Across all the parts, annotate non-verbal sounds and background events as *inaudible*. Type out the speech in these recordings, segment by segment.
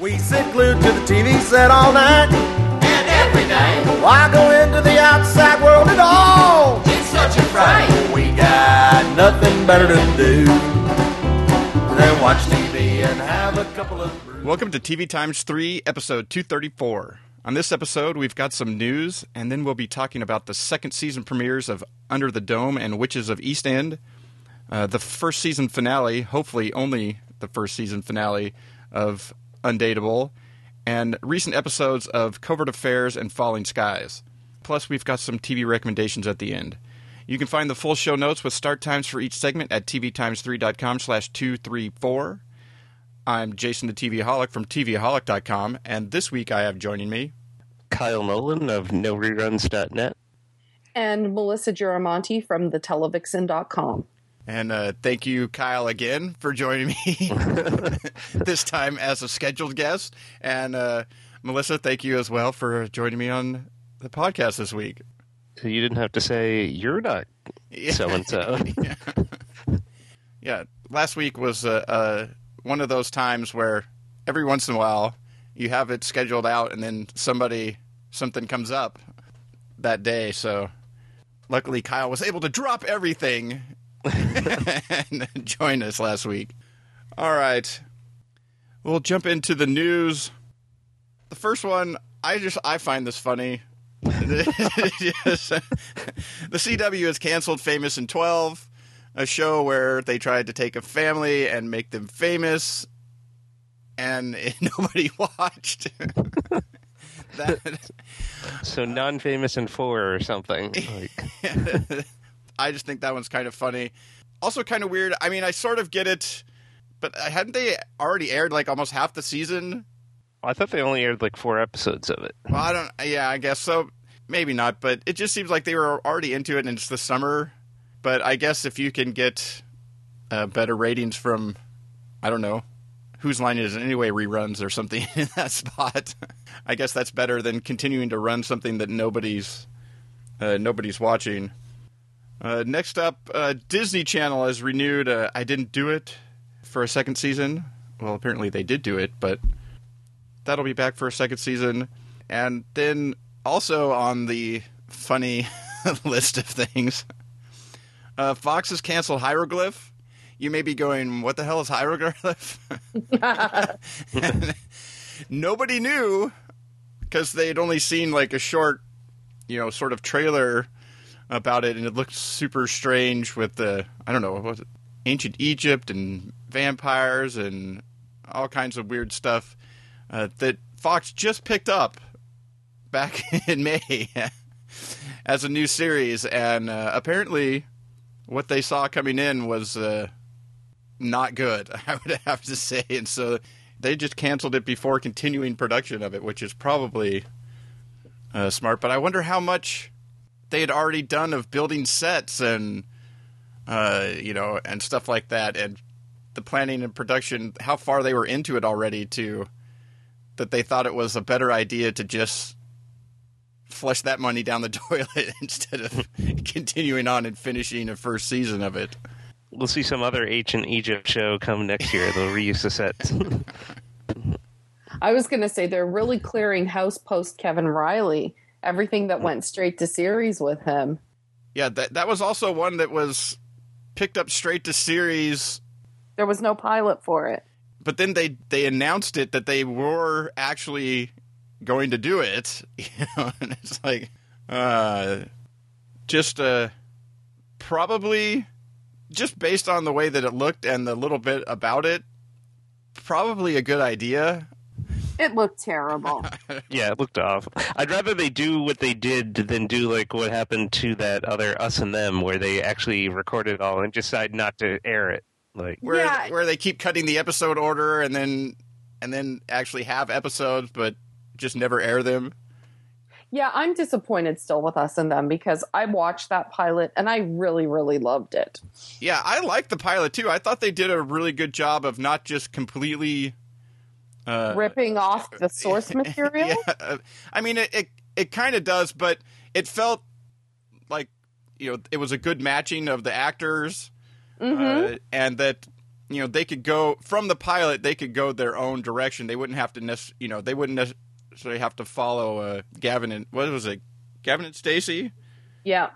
We sit glued to the TV set all night. And every day, Why go into the outside world at all? it's such a fright. We got nothing better to do than watch TV and have a couple of brews. Welcome to TV Times 3, episode 234. On this episode, we've got some news, and then we'll be talking about the second season premieres of Under the Dome and Witches of East End, uh, the first season finale, hopefully only the first season finale of Undateable, and recent episodes of Covert Affairs and Falling Skies. Plus, we've got some TV recommendations at the end. You can find the full show notes with start times for each segment at tvtimes3.com slash 234. I'm Jason the TVaholic from tvaholic.com, and this week I have joining me. Kyle Nolan of NoReruns.net. and Melissa Girimonte from thetelevixen.com. And uh, thank you, Kyle, again for joining me *laughs* *laughs* this time as a scheduled guest. And uh, Melissa, thank you as well for joining me on the podcast this week. You didn't have to say you're not so and so. yeah. last week was uh, uh, one of those times where every once in a while you have it scheduled out and then somebody, something comes up that day. So luckily Kyle was able to drop everything *laughs* and join us last week. All right. We'll jump into the news. The first one, I just I find this funny. *laughs* The CW has canceled Famous in 12, a show where they tried to take a family and make them famous, and *laughs* nobody watched. that, So non-famous in four or something. Like, I just think that one's kind of funny. Also, kind of weird. I mean, I sort of get it, but hadn't they already aired like almost half the season? I thought they only aired like four episodes of it. Well, I don't. Yeah, I guess so. Maybe not, but it just seems like they were already into it, and it's the summer. But I guess if you can get uh, better ratings from, I don't know, whose line is it anyway reruns or something *laughs* in that spot, I guess that's better than continuing to run something that nobody's uh, nobody's watching. Uh, next up, uh, Disney Channel has renewed. Uh, I didn't do it for a second season. Well, apparently they did do it, but that'll be back for a second season. And then also on the funny *laughs* list of things, uh, Fox has canceled Hieroglyph. You may be going, what the hell is Hieroglyph? *laughs* Nobody knew because they had only seen like a short, you know, sort of trailer about it, and it looked super strange with the I don't know what ancient Egypt and vampires and all kinds of weird stuff uh, that Fox just picked up back *laughs* in May *laughs* as a new series, and uh, apparently, what they saw coming in was uh, not good. *laughs* I would have to say, and so they just canceled it before continuing production of it, which is probably uh, smart. But I wonder how much they had already done of building sets and uh, you know and stuff like that, and the planning and production. How far they were into it already to that they thought it was a better idea to just flush that money down the *laughs* toilet instead of *laughs* continuing on and finishing a first season of it. We'll see some other ancient Egypt show come next year. They'll reuse the sets. *laughs* I was going to say they're really clearing house post Kevin Reilly. Everything that went straight to series with him. Yeah, that that was also one that was picked up straight to series, There was no pilot for it. but then they they announced it that they were actually going to do it. *laughs* You know, and it's like uh just uh probably just based on the way that it looked and the little bit about it, probably a good idea. It looked terrible. *laughs* yeah, it looked awful. I'd rather they do what they did than do like what happened to that other Us and Them, where they actually recorded it all and decide not to air it. Like, where Yeah. where they keep cutting the episode order and then and then actually have episodes but just never air them. yeah, I'm disappointed still with us and them because I watched that pilot and I really, really loved it. Yeah, I like the pilot too. I thought they did a really good job of not just completely uh, Ripping off the *laughs* source material. Yeah, I mean it. It, it kind of does, but it felt like you know it was a good matching of the actors, Mm-hmm. uh, and that you know they could go from the pilot they could go their own direction they wouldn't have to nec- you know they wouldn't necessarily have to follow uh, Gavin and what was it Gavin and Stacey Yeah.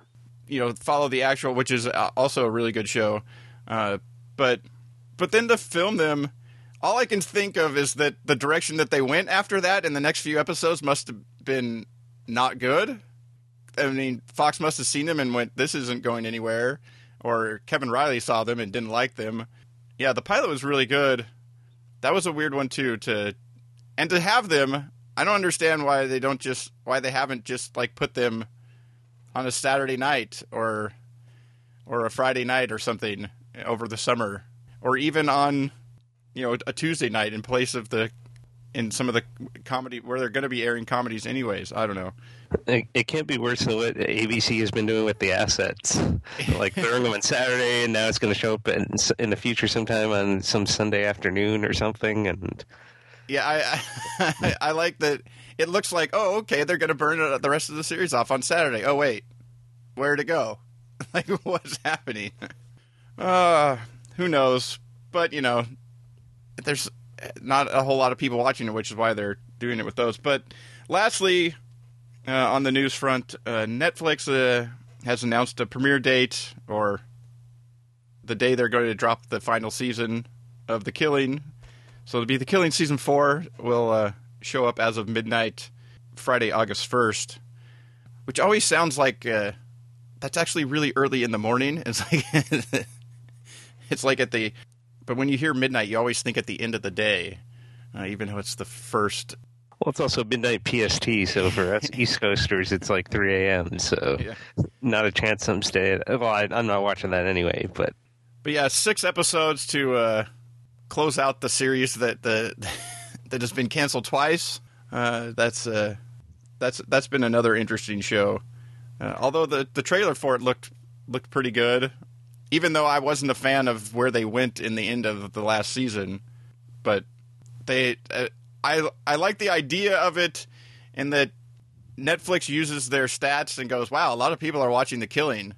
you know follow the actual which is uh, also a really good show uh, but but then to film them all I can think of is that the direction that they went after that in the next few episodes must have been not good I mean Fox must have seen them and went this isn't going anywhere or Kevin Reilly saw them and didn't like them yeah, the pilot was really good. That was a weird one too to and to have them, I don't understand why they don't just why they haven't just like put them on a Saturday night or or a Friday night or something over the summer or even on you know a Tuesday night in place of the in some of the comedy where they're going to be airing comedies anyways. I don't know. It, it can't be worse than what ABC has been doing with the assets, *laughs* like throwing them on Saturday, and now it's going to show up in, in the future sometime on some Sunday afternoon or something. And Yeah, I I, *laughs* I like that. It looks like oh okay they're going to burn the rest of the series off on Saturday. Oh wait, where to go? *laughs* like what's happening? Uh, who knows? But you know, there's not a whole lot of people watching it, which is why they're doing it with those. But lastly, uh, on the news front, uh, Netflix uh, has announced a premiere date or the day they're going to drop the final season of The Killing. So it'll be The Killing season four will uh, show up as of midnight, Friday, August first, which always sounds like uh, that's actually really early in the morning. *laughs* It's like *laughs* it's like at the but when you hear midnight, you always think at the end of the day, uh, even though it's the first. well, it's also midnight PST, so for us *laughs* East Coasters, it's like 3 a.m. So Yeah. not a chance I'm staying. Well, I, I'm not watching that anyway. But But yeah, six episodes to uh, close out the series that the *laughs* that has been canceled twice. Uh, that's uh, that's that's been another interesting show. Uh, although the the trailer for it looked looked pretty good, even though I wasn't a fan of where they went in the end of the last season. But they, uh, I I like the idea of it, in that Netflix uses their stats and goes, "Wow, a lot of people are watching The Killing,"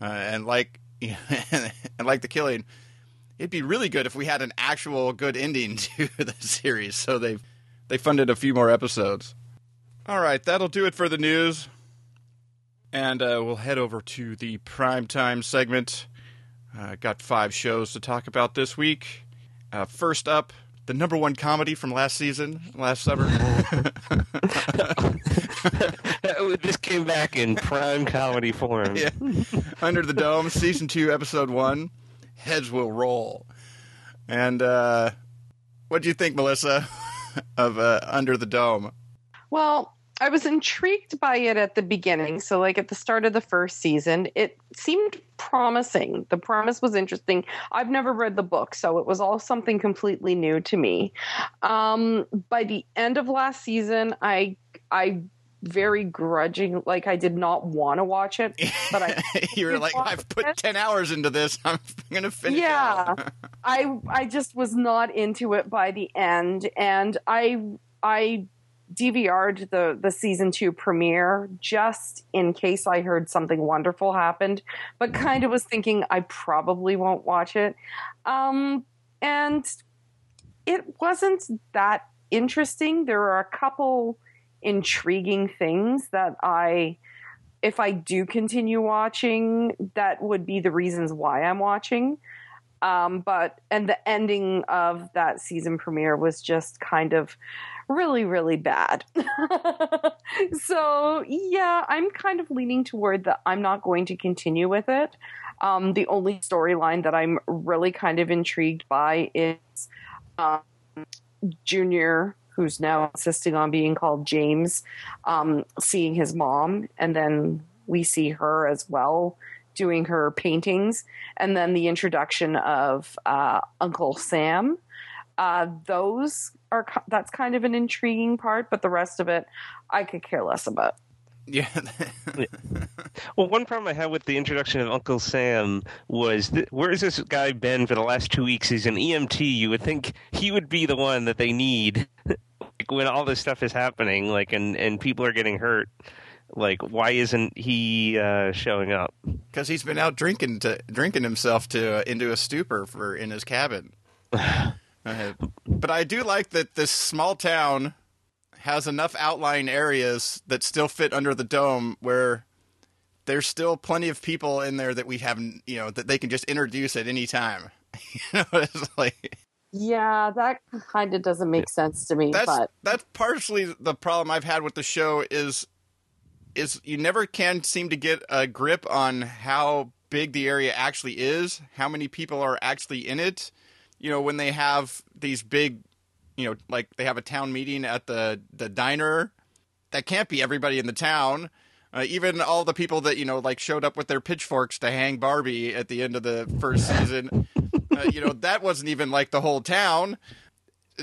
uh, and like *laughs* and like The Killing. It'd be really good if we had an actual good ending *laughs* to the series. So they they funded a few more episodes. All right, that'll do it for the news. And uh, we'll head over to the primetime segment. Uh, got five shows to talk about this week. Uh, first up, the number one comedy from last season, last summer. *laughs* *laughs* this came back in prime comedy form. yeah. Under the Dome, season two, episode one. Heads will roll. And uh, what do you think, Melissa, *laughs* of uh, Under the Dome? Well, I was intrigued by it at the beginning. So, like at the start of the first season, it seemed promising. The premise was interesting. I've never read the book, so it was all something completely new to me. Um, by the end of last season, I I very grudging like I did not want to watch it, but I *laughs* you were like, I've put ten hours into this. *laughs* I'm gonna finish. Yeah. out." *laughs* I I just was not into it by the end, and I I DVR'd the the season two premiere just in case I heard something wonderful happened, but kind of was thinking I probably won't watch it, um, and it wasn't that interesting. There are a couple intriguing things that I. If I do continue watching, that would be the reasons why I'm watching. Um, but and the ending of that season premiere was just kind of really really bad. *laughs* So yeah i'm kind of leaning toward that i'm not going to continue with it. Um, the only storyline that i'm really kind of intrigued by is um, junior who's now insisting on being called james um, seeing his mom and then we see her as well doing her paintings. And then the introduction of uh, uncle sam uh, those are that's kind of an intriguing part but the rest of it i could care less about Yeah. *laughs* Well, one problem I had with the introduction of Uncle Sam was th- where's this guy been for the last two weeks? He's an EMT. You would think he would be the one that they need *laughs* like when all this stuff is happening, like and and people are getting hurt. Like, why isn't he uh, showing up? because he's been out drinking to drinking himself to uh, into a stupor for in his cabin. *laughs* Uh, but I do like that this small town has enough outlying areas that still fit under the dome where there's still plenty of people in there that we haven't, you know, that they can just introduce at any time. *laughs* you know, it's like Yeah, that kind of doesn't make sense to me. that's but that's partially the problem I've had with the show is is you never can seem to get a grip on how big the area actually is, how many people are actually in it. You know, when they have these big, you know, like they have a town meeting at the the diner, that can't be everybody in the town. Uh, even all the people that you know, like showed up with their pitchforks to hang Barbie at the end of the first season, *laughs* uh, you know, that wasn't even like the whole town.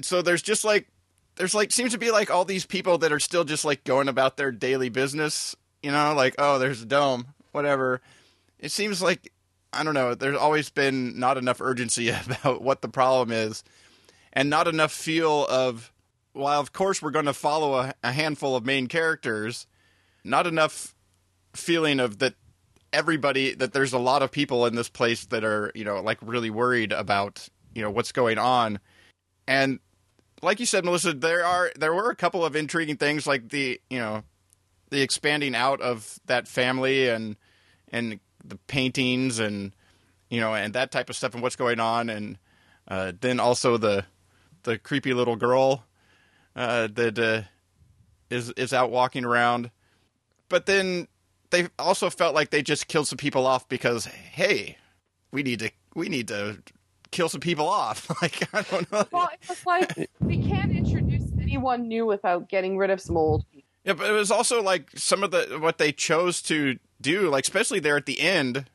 So there's just like there's like seems to be like all these people that are still just like going about their daily business, you know, like oh, there's a dome, whatever. It seems like I don't know, there's always been not enough urgency *laughs* about what the problem is and not enough feel of while of course we're going to follow a, a handful of main characters, not enough feeling of that everybody that there's a lot of people in this place that are, you know, like really worried about, you know, what's going on. And like you said, Melissa, there are there were a couple of intriguing things like the you know the expanding out of that family and and the paintings and you know and that type of stuff and what's going on and uh, then also the the creepy little girl uh, that uh, is is out walking around, but then they also felt like they just killed some people off because hey, we need to we need to kill some people off. *laughs* like I don't know. well, it was like we can't introduce anyone new without getting rid of some old. people. Yeah, but it was also like some of the what they chose to do, like especially there at the end.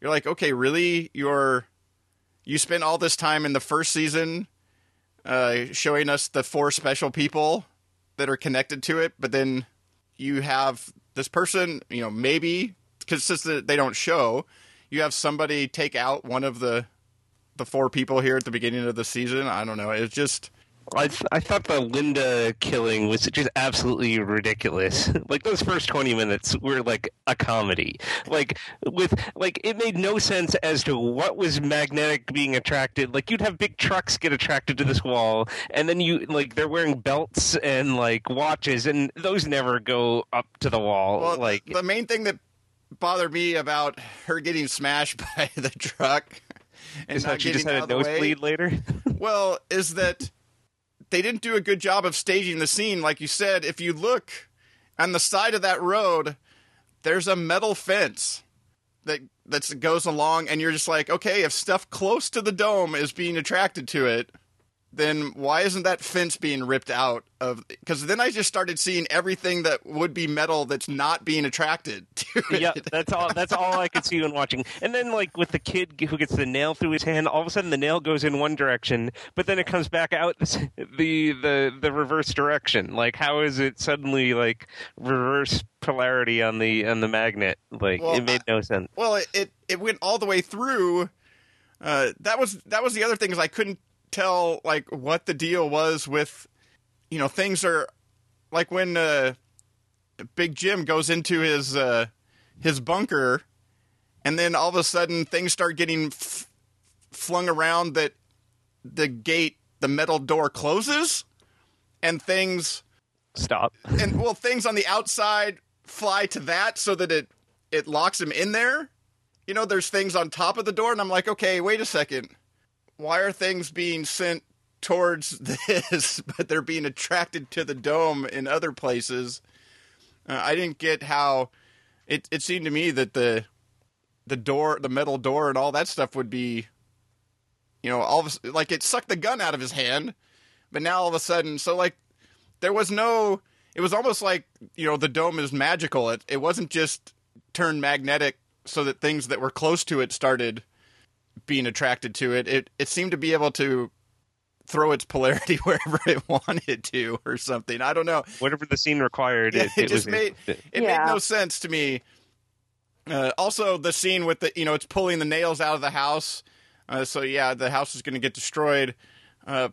You're like, okay, really? You're you spent all this time in the first season uh, showing us the four special people that are connected to it, but then you have this person, you know, maybe because since they don't show, you have somebody take out one of the the four people here at the beginning of the season. I don't know. It's just I, th- I thought the Linda killing was just absolutely ridiculous. *laughs* like those first twenty minutes were like a comedy. Like with like it made no sense as to what was magnetic being attracted. Like you'd have big trucks get attracted to this wall, and then you like they're wearing belts and like watches, and those never go up to the wall. Well, like the main thing that bothered me about her getting smashed *laughs* by the truck and is not that she just had a of the way, nosebleed later. *laughs* well, is that they didn't do a good job of staging the scene. Like you said, if you look on the side of that road, there's a metal fence that that goes along, and you're just like, okay, if stuff close to the dome is being attracted to it, then why isn't that fence being ripped out of? Because then I just started seeing everything that would be metal that's not being attracted to it. yeah, that's all. That's all I could see when watching. And then, like with the kid who gets the nail through his hand, all of a sudden the nail goes in one direction, but then it comes back out the the the reverse direction. Like, how is it suddenly like reverse polarity on the on the magnet? Like, Well, it made no sense. Well, it, it it went all the way through. Uh, that was that was the other thing is I couldn't tell like what the deal was with, you know, things are like when uh, Big Jim goes into his uh, his bunker, and then all of a sudden things start getting f- flung around that the gate, the metal door closes, and things Stop. *laughs* and well, things on the outside fly to that so that it it locks him in there. You know, there's things on top of the door, and I'm like, okay, wait a second. Why are things being sent towards *laughs* this, but they're being attracted to the dome in other places? Uh, I didn't get how it. It seemed to me that the the door, the metal door, and all that stuff would be, you know, all of a, like it sucked the gun out of his hand, but now all of a sudden, so like there was no it was almost like you know the dome is magical it, it wasn't just turned magnetic so that things that were close to it started being attracted to it it it seemed to be able to throw its polarity *laughs* wherever it wanted to or something i don't know Whatever the scene required, yeah, it, it, it just was. made it Yeah. made no sense to me. Uh, also, the scene with the you know it's pulling the nails out of the house, uh, so yeah, the house is going to get destroyed. Uh,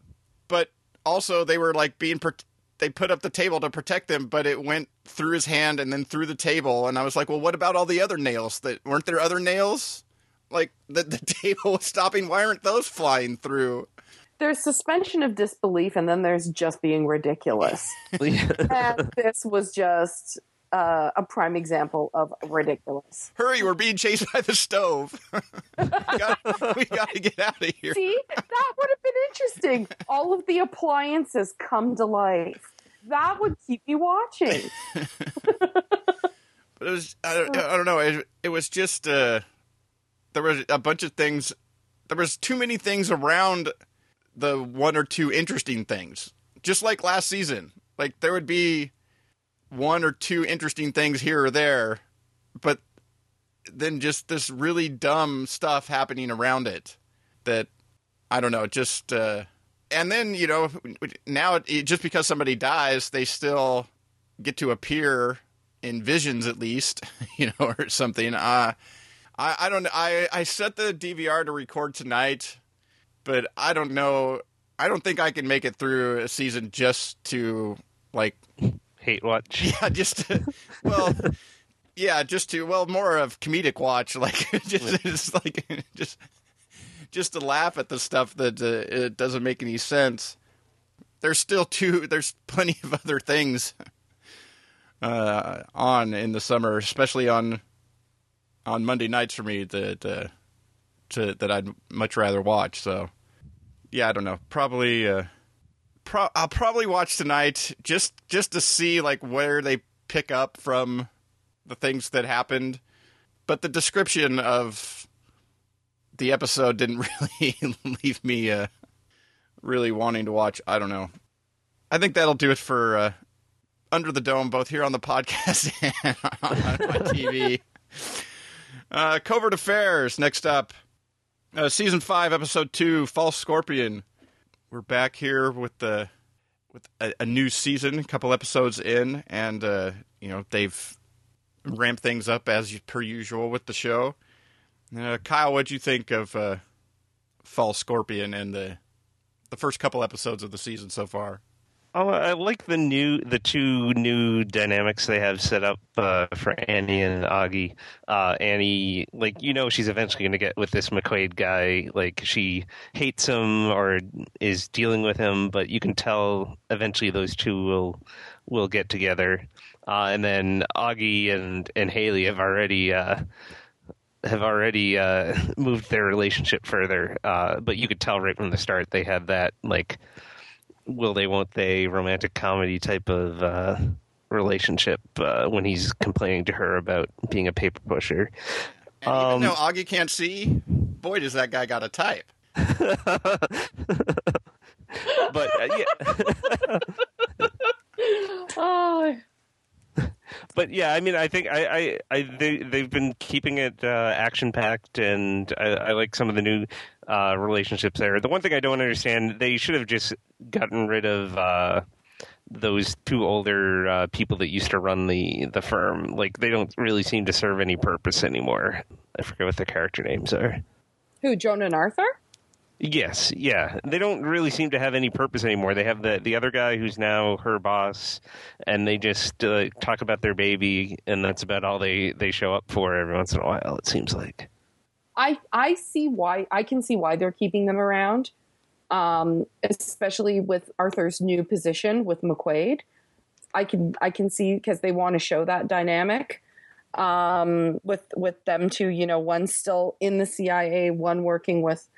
but also, they were like being per- they put up the table to protect them, but it went through his hand and then through the table. And I was like, well, what about all the other nails? That weren't there other nails? Like the the *laughs* table was stopping. Why aren't those flying through? There's suspension of disbelief, and then there's just being ridiculous. *laughs* and this was just uh, a prime example of ridiculous. Hurry, we're being chased by the stove. *laughs* we, got, we got to get out of here. See, that would have been interesting. All of the appliances come to life. That would keep me watching. But it was I don't, I don't know. It, it was just uh, there was a bunch of things. There was too many things around the one or two interesting things. Just like last season, like there would be one or two interesting things here or there, but then just this really dumb stuff happening around it that I don't know. Just uh, and then you know now it, just because somebody dies, they still get to appear in visions at least, *laughs* you know, or something. Uh, I, I don't I, I set the DVR to record tonight, but I don't know. I don't think I can make it through a season just to like, Hate watch. *laughs* yeah, just to, well, yeah, just to well more of comedic watch, *laughs* like just, just like just just to laugh at the stuff that uh, it doesn't make any sense. There's still two. There's plenty of other things uh, on in the summer, especially on on Monday nights for me that uh, to that I'd much rather watch. So yeah, I don't know. Probably uh, pro- I'll probably watch tonight just just to see like where they pick up from the things that happened. But the description of the episode didn't *laughs* really leave me uh, really wanting to watch. I don't know. I think that'll do it for uh, Under the Dome, both here on the podcast *laughs* and on my TV. Uh, Covert Affairs, next up. Uh, season 5, Episode 2, False Scorpion. We're back here with the with a, a new season, a couple episodes in, and, uh, you know, they've ramped things up as per usual with the show. Uh, Kyle, what'd you think of uh, False Scorpion and the the first couple episodes of the season so far? Oh, I like the new, the two new dynamics they have set up uh, for Annie and Augie. Uh, Annie, like you know, she's eventually going to get with this McQuaid guy. Like she hates him or is dealing with him, but you can tell eventually those two will will get together. Uh, and then Augie and and Haley have already. Uh, have already uh, *laughs* moved their relationship further, uh, but you could tell right from the start they had that like will they won't they romantic comedy type of uh, relationship uh, when he's complaining to her about being a paper pusher. And Um, even though Augie can't see, boy, does that guy got a type. *laughs* But uh, yeah, *laughs* Oh, but yeah, I mean, I think I, I, I they they've been keeping it uh, action packed, and I, I like some of the new uh, relationships there. The one thing I don't understand, they should have just gotten rid of. Uh, those two older uh, people that used to run the the firm, like they don't really seem to serve any purpose anymore. I forget what their character names are. who, Joan and Arthur? Yes, yeah. They don't really seem to have any purpose anymore. They have the the other guy who's now her boss, and they just uh, talk about their baby, and that's about all they they show up for every once in a while. It seems like. I I see why I can see why they're keeping them around, um, especially with Arthur's new position with McQuaid. I can I can see because they want to show that dynamic um, with with them two. You know, one still in the CIA, one working with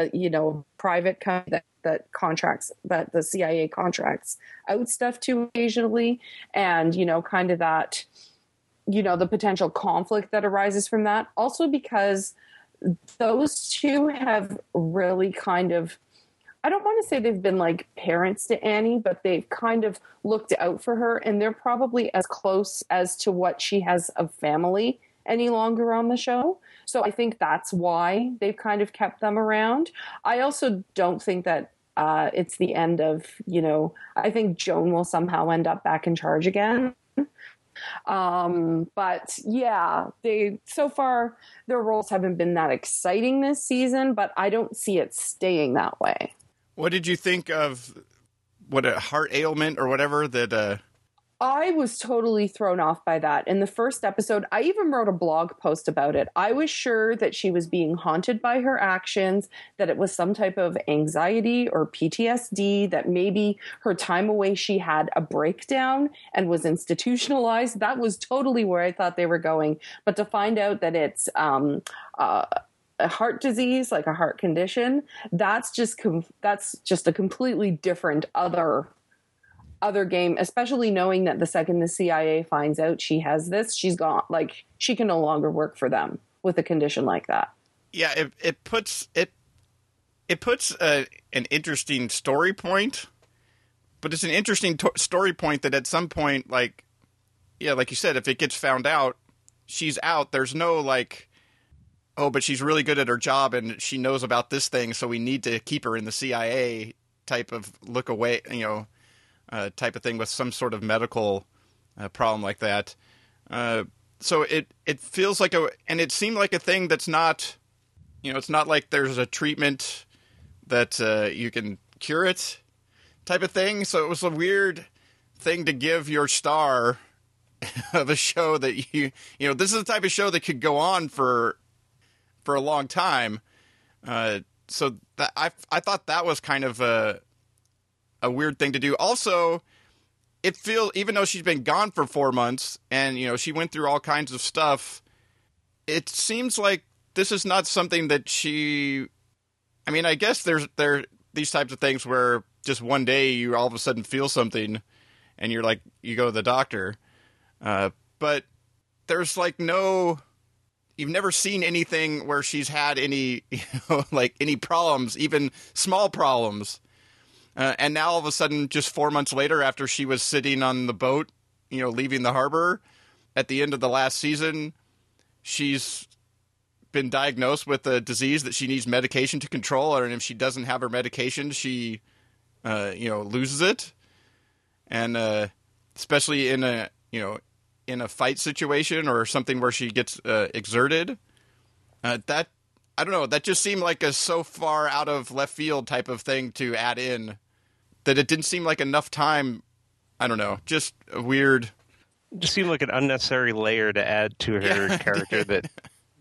uh, you know private company that, that contracts that the CIA contracts out stuff to occasionally, and you know, kind of that you know the potential conflict that arises from that. Also because those two have really kind of I don't want to say they've been like parents to Annie, but they've kind of looked out for her and they're probably as close as to what she has of family any longer on the show. So I think that's why they've kind of kept them around. I also don't think that uh, it's the end of, you know, I think Joan will somehow end up back in charge again. Um, but yeah, they so far their roles haven't been that exciting this season, but I don't see it staying that way. What did you think of what a heart ailment or whatever that uh I was totally thrown off by that. In the first episode, I even wrote a blog post about it. I was sure that she was being haunted by her actions, that it was some type of anxiety or PTSD, that maybe her time away she had a breakdown and was institutionalized. That was totally where I thought they were going. But to find out that it's um, uh, a heart disease, like a heart condition, that's just com- that's just a completely different other other game, especially knowing that the second the CIA finds out she has this, she's gone. Like she can no longer work for them with a condition like that. Yeah, it it puts it it puts a, an interesting story point, but it's an interesting to- story point that at some point, like yeah, like you said, if it gets found out, she's out. There's no like. Oh, but she's really good at her job and she knows about this thing, so we need to keep her in the CIA type of look away, you know, uh, type of thing with some sort of medical uh, problem like that. Uh, so it it feels like a and it seemed like a thing that's not, you know, it's not like there's a treatment that uh, you can cure it type of thing. So it was a weird thing to give your star *laughs* of a show that you you know this is the type of show that could go on for for a long time. Uh, so that I I thought that was kind of a a weird thing to do. Also, it feels even though she's been gone for four months and you know she went through all kinds of stuff, it seems like this is not something that she. I mean, I guess there's there these types of things where just one day you all of a sudden feel something, and you're like you go to the doctor, uh, but there's like no. You've never seen anything where she's had any, *laughs* you know, like any problems, even small problems. Uh, and now all of a sudden, just four months later, after she was sitting on the boat, you know, leaving the harbor at the end of the last season, she's been diagnosed with a disease that she needs medication to control, and if she doesn't have her medication, she, uh, you know, loses it. And uh, especially in a, you know, in a fight situation or something where she gets uh, exerted, uh, that I don't know. That just seemed like a so far out of left field type of thing to add in that it didn't seem like enough time. I don't know. Just a weird. just seemed like an unnecessary layer to add to her Yeah. *laughs* character that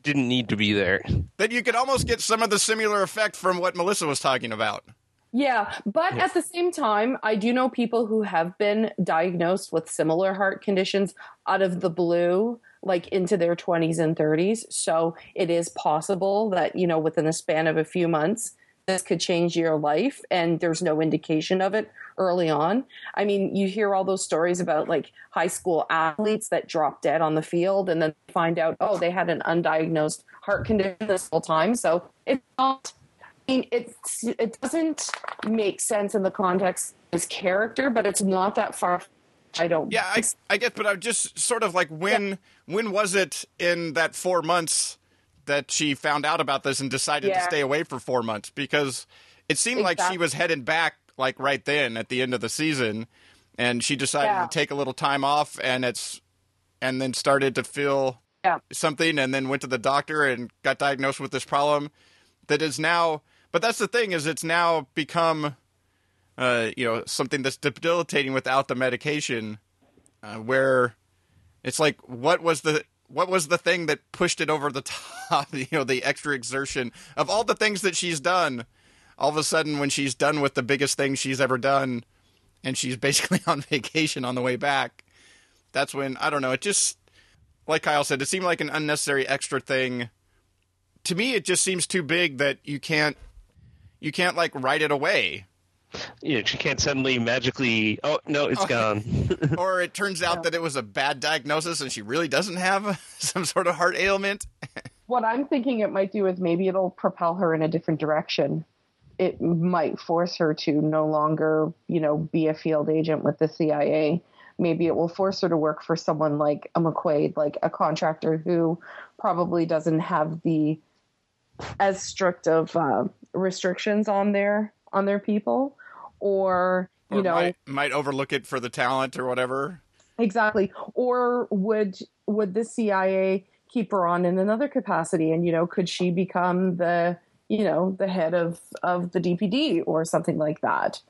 didn't need to be there. That you could almost get some of the similar effect from what Melissa was talking about. Yeah, but at the same time, I do know people who have been diagnosed with similar heart conditions out of the blue, like into their 20s and 30s. So it is possible that, you know, within the span of a few months, this could change your life and there's no indication of it early on. I mean, you hear all those stories about like high school athletes that drop dead on the field and then find out, oh, they had an undiagnosed heart condition this whole time. So it's not I mean, it's it doesn't make sense in the context of his character, but it's not that far. I don't. Yeah, I, I get, but I'm just sort of like when when was it in that four months that she found out about this and decided to stay away for four months? Because it seemed like she was headed back like right then at the end of the season, and she decided Yeah. to take a little time off, and it's and then started to feel Yeah. something, and then went to the doctor and got diagnosed with this problem that is now. But that's the thing is it's now become. Uh, you know something that's debilitating without the medication uh, where it's like what was the what was the thing that pushed it over the *laughs* top you know the extra exertion of all the things that she's done? All of a sudden when she's done with the biggest thing she's ever done and she's *laughs* basically on vacation on the way back that's when i don't know it just like kyle said it seemed like an unnecessary extra thing. To me it just seems too big that you can't you can't like write it away You know, she can't suddenly magically. Oh no, it's gone. *laughs* or it turns out that it was a bad diagnosis and she really doesn't have *laughs* some sort of heart ailment. *laughs* What I'm thinking it might do is maybe it'll propel her in a different direction. It might force her to no longer, you know, be a field agent with the CIA. Maybe it will force her to work for someone like a McQuaid, like a contractor who probably doesn't have the as strict of uh, restrictions on their on their people, or you or know, might, might overlook it for the talent or whatever. Exactly. Or would would the CIA keep her on in another capacity? And you know, could she become the you know the head of of the DPD or something like that?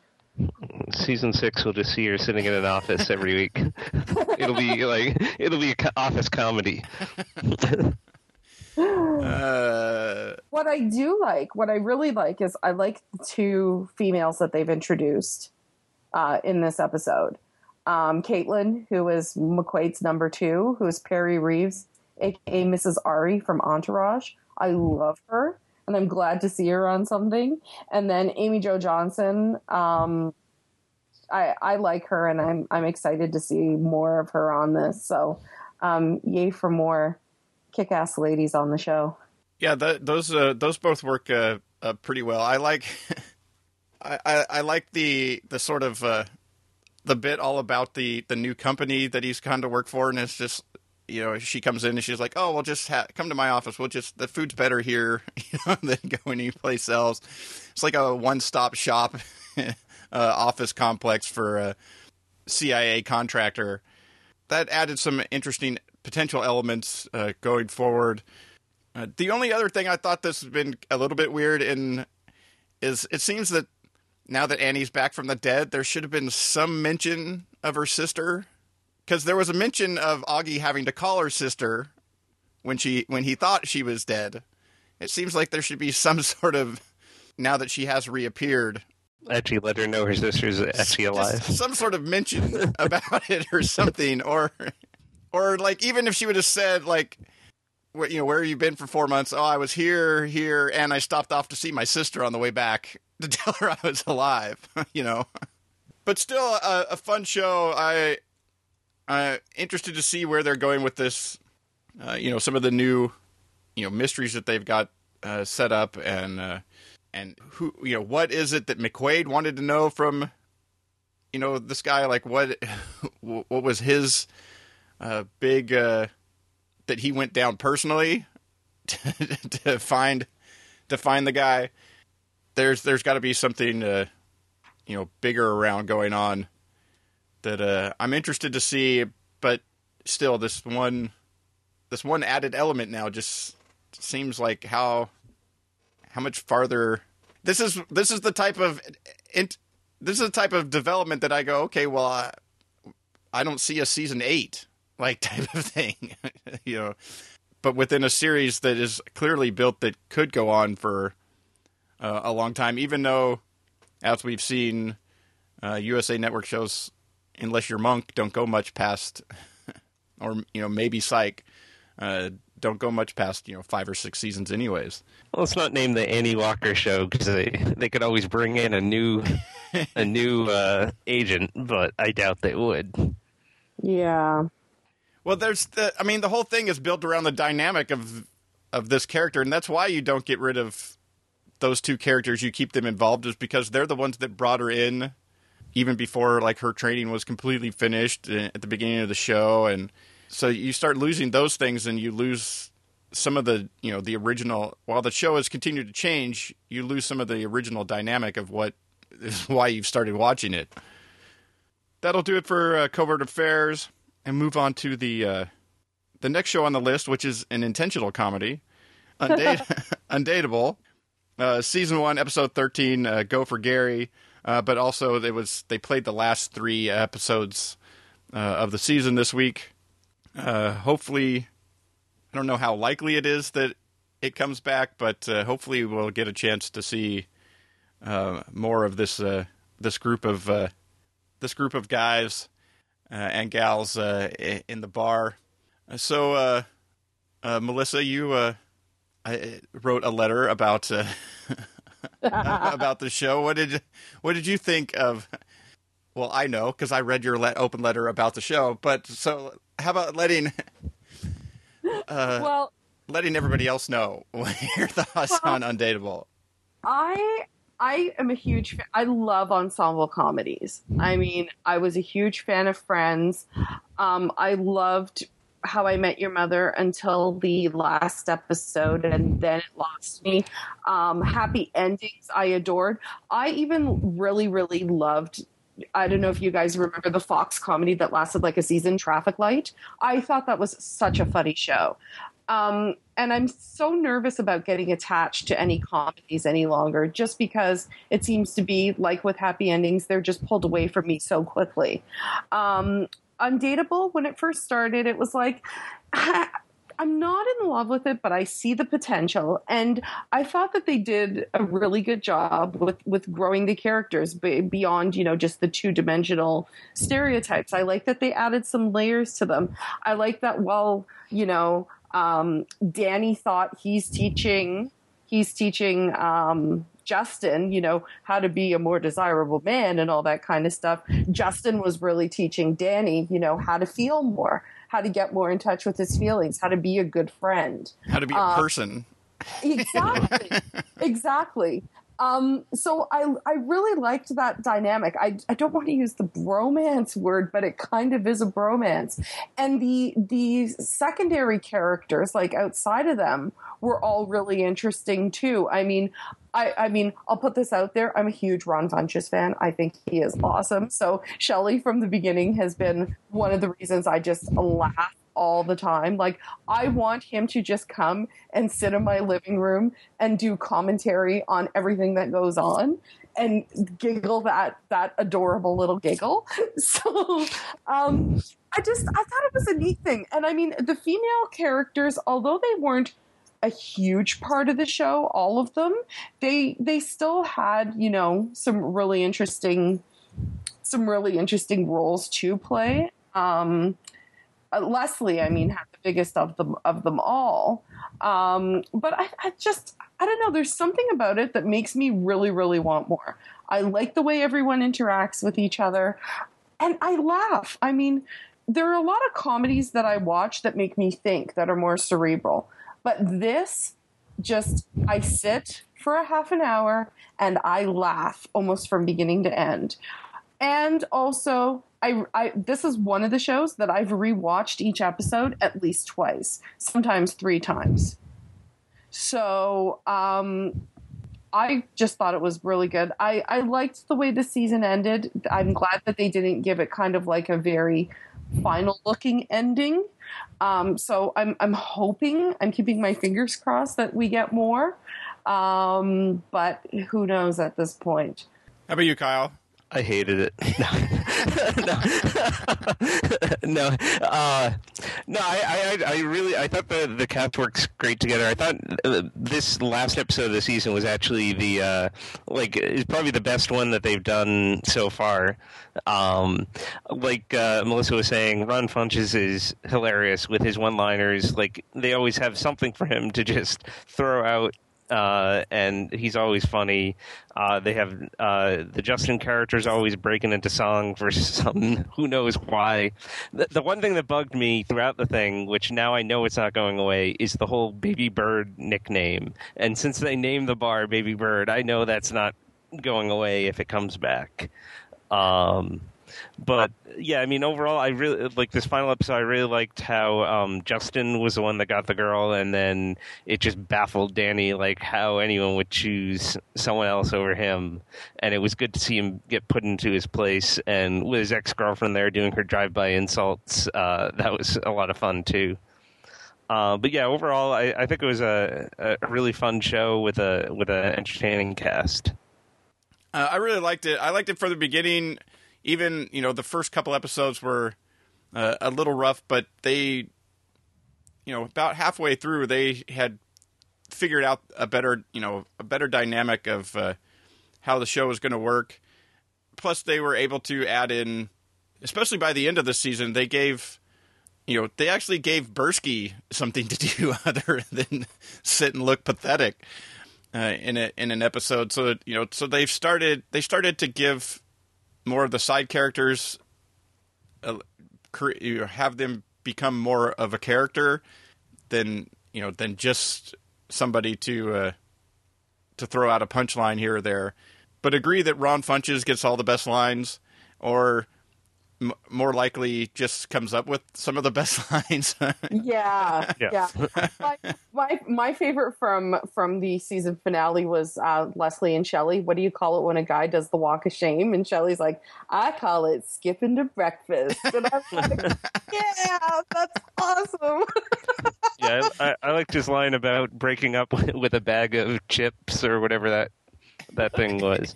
Season six, we'll just see her sitting in an office every week. *laughs* it'll be like it'll be a co- office comedy. *laughs* Uh, What I do like, what I really like, is I like the two females that they've introduced uh, in this episode. Um, Caitlin, who is McQuaid's number two, who is Perrey Reeves, aka Mrs. Ari from Entourage. I love her, and I'm glad to see her on something. And then Amy Jo Johnson. Um, I, I like her, and I'm I'm excited to see more of her on this. So, um, yay for more kick-ass ladies on the show. yeah, that, those uh, those both work uh, uh, pretty well. I like *laughs* I, I, I like the the sort of uh, the bit all about the the new company that he's kind of work for, and it's just you know she comes in and she's like, oh, well, just ha- come to my office. We'll just the food's better here *laughs* than going anyplace else. It's like a one stop shop *laughs* uh, office complex for a CIA contractor. That added some interesting potential elements uh, going forward. Uh, the only other thing I thought this has been a little bit weird in is it seems that now that Annie's back from the dead, there should have been some mention of her sister because there was a mention of Augie having to call her sister when she when he thought she was dead. It seems like there should be some *laughs* sort of now that she has reappeared, Actually, let her know her sister's actually alive. just some sort of mention *laughs* about it or something, or or like even if she would have said like, where, you know, where have you been for four months? Oh, I was here, here, and I stopped off to see my sister on the way back *laughs* to tell her I was alive. *laughs* you know, but still a, a fun show. I I'm interested to see where they're going with this. Uh, you know, some of the new you know mysteries that they've got uh, set up and. Uh, and who you know what is it that McQuaid wanted to know from you know this guy like what *laughs* what was his uh, big uh, that he went down personally to, *laughs* to find to find the guy. There's there's got to be something uh, you know bigger around going on that uh, I'm interested to see but still this one this one added element now just seems like how how much farther this is this is the type of this is the type of development that I go okay well I, I don't see a season 8 like *laughs* type of thing *laughs* you know but within a series that is clearly built that could go on for uh, a long time even though as we've seen uh, USA network shows unless you're monk don't go much past *laughs* or you know maybe psych uh, don't go much past you know five or six seasons anyways Well, let's not name the Annie Walker show because they they could always bring in a new a new uh, agent, but I doubt they would. Yeah. Well, there's the. I mean, the whole thing is built around the dynamic of of this character, and that's why you don't get rid of those two characters. You keep them involved, is because they're the ones that brought her in, even before like her training was completely finished uh, at the beginning of the show, and so you start losing those things, and you lose some of the you know the original. While the show has continued to change, you lose some of the original dynamic of what is *laughs* why you've started watching it. That'll do it for uh, covert affairs and move on to the uh, the next show on the list, which is an intentional comedy, *laughs* Undate- *laughs* Undateable, uh, season one, episode thirteen, uh, Go for Gary. Uh, but also, it was they played the last three episodes uh, of the season this week. Uh, hopefully, I don't know how likely it is that it comes back, but uh, hopefully, we'll get a chance to see uh, more of this uh, this group of uh, this group of guys and gals uh, in the bar. Uh, So, uh, uh, Melissa, you uh, I wrote a letter about uh, *laughs* about the show. What did what did you think of? Well, I know because I read your le- open letter about the show. But so, how about letting well, letting everybody else know *laughs* your thoughts on Undateable? I I am a huge fan. I love ensemble comedies. I mean, I was a huge fan of Friends. Um, I loved How I Met Your Mother until the last episode, and then it lost me. Um, happy Endings, I adored. I even really, really loved. I don't know if you guys remember the Fox comedy that lasted like a season, Traffic Light. I thought that was such a funny show. Um, and I'm so nervous about getting attached to any comedies any longer, just because it seems to be like with happy endings, they're just pulled away from me so quickly. Um, Undateable, when it first started, it was like, *laughs* I'm not in love with it, but I see the potential, and I thought that they did a really good job with with growing the characters beyond you know just the two dimensional stereotypes. I like that they added some layers to them. I like that while you know um, Danny thought he's teaching he's teaching um, Justin, you know, how to be a more desirable man and all that kind of stuff. Justin was really teaching Danny, you know, how to feel more how to get more in touch with his feelings, how to be a good friend, how to be a um, person. Exactly. *laughs* exactly. Um, so I I really liked that dynamic. I I don't want to use the bromance word, but it kind of is a bromance. And the the secondary characters, like outside of them, were all really interesting too. I mean, I, I mean, I'll put this out there. I'm a huge Ron Funches fan. I think he is awesome. So Shelley from the beginning has been one of the reasons I just laugh all the time. Like I want him to just come and sit in my living room and do commentary on everything that goes on and giggle that that adorable little giggle. *laughs* So um I just I thought it was a neat thing. And I mean the female characters, although they weren't a huge part of the show, all of them, they they still had, you know, some really interesting some really interesting roles to play. Um, uh, Leslie, I mean, had the biggest of them of them all. Um, but I, I just I don't know. There's something about it that makes me really, really want more. I like the way everyone interacts with each other, and I laugh. I mean, there are a lot of comedies that I watch that make me think that are more cerebral. But this just, I sit for a half an hour and I laugh almost from beginning to end. And also, I, I, this is one of the shows that I've rewatched each episode at least twice, sometimes three times. So um, I just thought it was really good. I, I liked the way the season ended. I'm glad that they didn't give it kind of like a very final looking ending. Um, so I'm I'm hoping I'm keeping my fingers crossed that we get more, um, but who knows at this point. How about you, Kyle? I hated it. *laughs* *laughs* no, *laughs* no, uh, no. I, I, I really, I thought the the cast works great together. I thought uh, this last episode of the season was actually the uh, like is probably the best one that they've done so far. Um, like uh, Melissa was saying, Ron Funches is hilarious with his one-liners. Like they always have something for him to just throw out uh, and he's always funny. Uh, they have uh, the Justin characters always breaking into song for *laughs* some who knows why. The, the, one thing that bugged me throughout the thing, which now I know it's not going away, is the whole Baby Bird nickname. And since they named the bar Baby Bird, I know that's not going away if it comes back. Um, but yeah, I mean, overall, I really like this final episode. I really liked how um, Justin was the one that got the girl, and then it just baffled Danny, like how anyone would choose someone else over him. And it was good to see him get put into his place, and with his ex girlfriend there doing her drive by insults. Uh, that was a lot of fun too. Uh, but yeah, overall, I, I, think it was a, a really fun show with a with an entertaining cast. Uh, I really liked it. I liked it from the beginning even you know the first couple episodes were uh, a little rough, but they, you know, about halfway through they had figured out a better you know a better dynamic of uh, how the show was going to work. Plus, they were able to add in, especially by the end of the season, they gave. You know, they actually gave Burski something to do *laughs* other than sit and look pathetic uh, in a, in an episode. So you know, so they've started they started to give more of the side characters, uh, you have them become more of a character than you know than just somebody to uh, to throw out a punchline here or there. But agree that Ron Funches gets all the best lines, or m- more likely just comes up with some of the best *laughs* lines. Yeah, Yeah. yeah. my, my my favorite from from the season finale was uh, Leslie and Shelley. What do you call it when a guy does the walk of shame? And Shelley's like, I call it skipping to breakfast. And I'm like, *laughs* yeah, that's awesome. Yeah, I, I, I liked his line about breaking up with, *laughs* with a bag of chips or whatever that that thing was.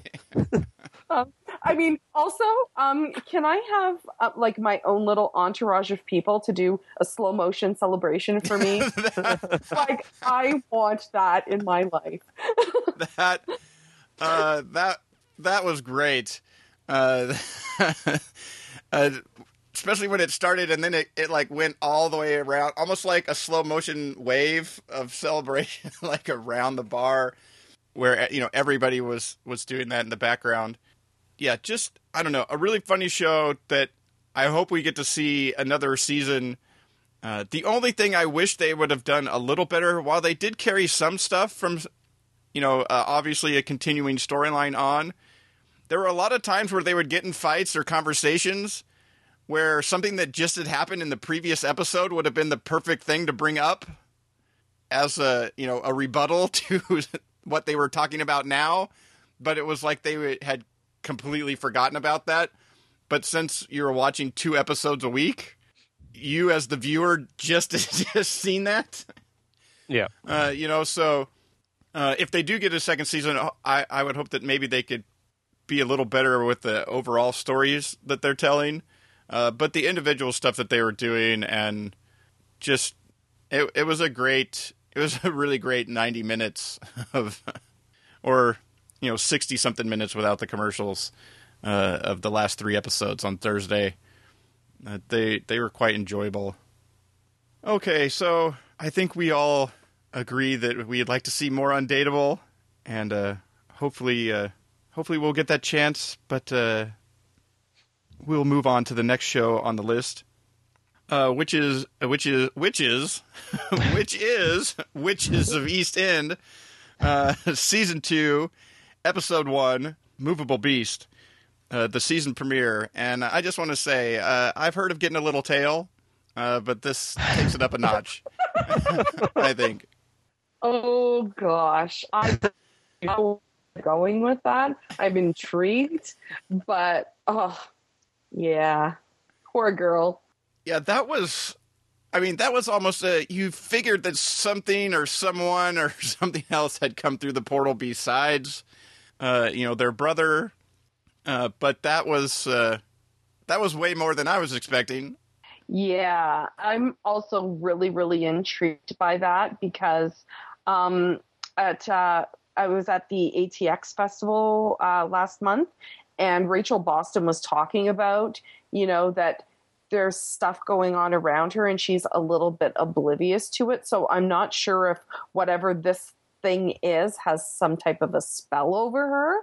I mean, also, um, can I have uh, like my own little entourage of people to do a slow motion celebration for me? *laughs* like, I want that in my life. *laughs* that uh, that that was great. Uh, *laughs* uh, especially when it started and then it, it like went all the way around, almost like a slow motion wave of celebration, like around the bar, where you know everybody was was doing that in the background. Yeah, just I don't know, a really funny show that I hope we get to see another season. Uh, the only thing I wish they would have done a little better, while they did carry some stuff from you know, uh, obviously a continuing storyline on. There were a lot of times where they would get in fights or conversations where something that just had happened in the previous episode would have been the perfect thing to bring up as a, you know, a rebuttal *laughs* to what they were talking about now, but it was like they had completely forgotten about that. But since you were watching two episodes a week, you as the viewer just *laughs* just seen that. Yeah. Uh, you know, so uh, if they do get a second season, I, I would hope that maybe they could be a little better with the overall stories that they're telling. Uh, but the individual stuff that they were doing and just it, it was a great it was *laughs* a really great 90 minutes of or you know 60 something minutes without the commercials uh, of the last three episodes on Thursday. Uh, they they were quite enjoyable. Okay, so I think we all agree that we'd like to see more undateable, and uh, hopefully, uh, hopefully we'll get that chance. But uh, we'll move on to the next show on the list, uh, which is which is which is *laughs* which is Witches of East End, uh, *laughs* season two, episode one, Movable Beast. Uh, the season premiere, and I just want to say uh, I've heard of getting a little tail, uh, but this takes it up a notch. *laughs* I think. Oh gosh, I don't know where I'm going with that. I'm intrigued, but oh yeah, poor girl. Yeah, that was. I mean, that was almost a. You figured that something or someone or *laughs* something else had come through the portal besides, uh, you know, their brother. Uh, but that was uh, that was way more than I was expecting. Yeah, I'm also really, really intrigued by that because um, at uh, I was at the ATX festival uh, last month, and Rachel Boston was talking about you know that there's stuff going on around her, and she's a little bit oblivious to it. So I'm not sure if whatever this thing is has some type of a spell over her.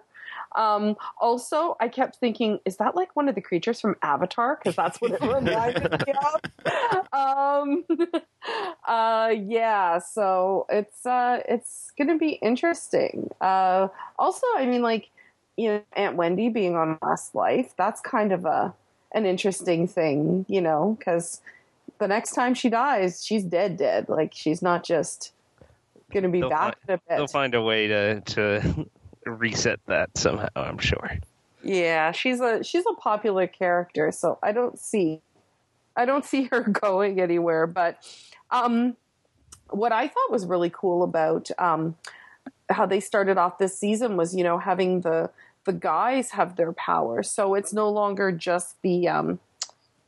Um, also, I kept thinking, is that like one of the creatures from Avatar? Because that's what it reminded me *laughs* of. Um, *laughs* uh, yeah, so it's uh, it's gonna be interesting. Uh, also, I mean, like you know, Aunt Wendy being on Last Life, that's kind of a an interesting thing, you know, because the next time she dies, she's dead, dead. Like she's not just gonna be They'll back in a They'll find a way to to *laughs* reset that somehow. I'm sure. Yeah, she's a she's a popular character, so I don't see I don't see *laughs* her going anywhere. But um, what I thought was really cool about um, how they started off this season was, you know, having the the guys have their power. So it's no longer just the um,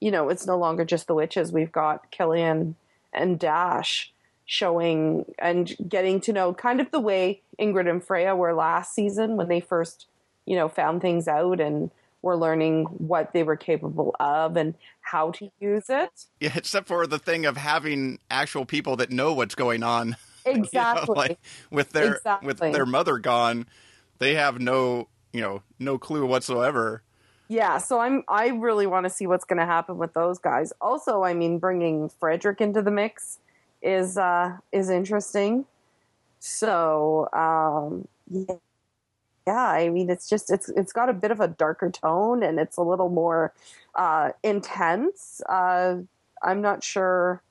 you know, it's no longer just the witches. We've got Killian and Dash showing and getting to know kind of the way Ingrid and Freya were last season when they first, you know, found things out and were learning what they were capable of and how to use it. Yeah, except for the thing of having actual people that know what's going on. *laughs* you know, Exactly. like with their Exactly. with their mother gone, they have no you know no clue whatsoever. Yeah, so I'm I really want to see what's going to happen with those guys. Also, I mean, bringing Frederick into the mix is uh, is interesting. So um, yeah, yeah, I mean, it's just it's it's got a bit of a darker tone and it's a little more uh, intense. Uh, I'm not sure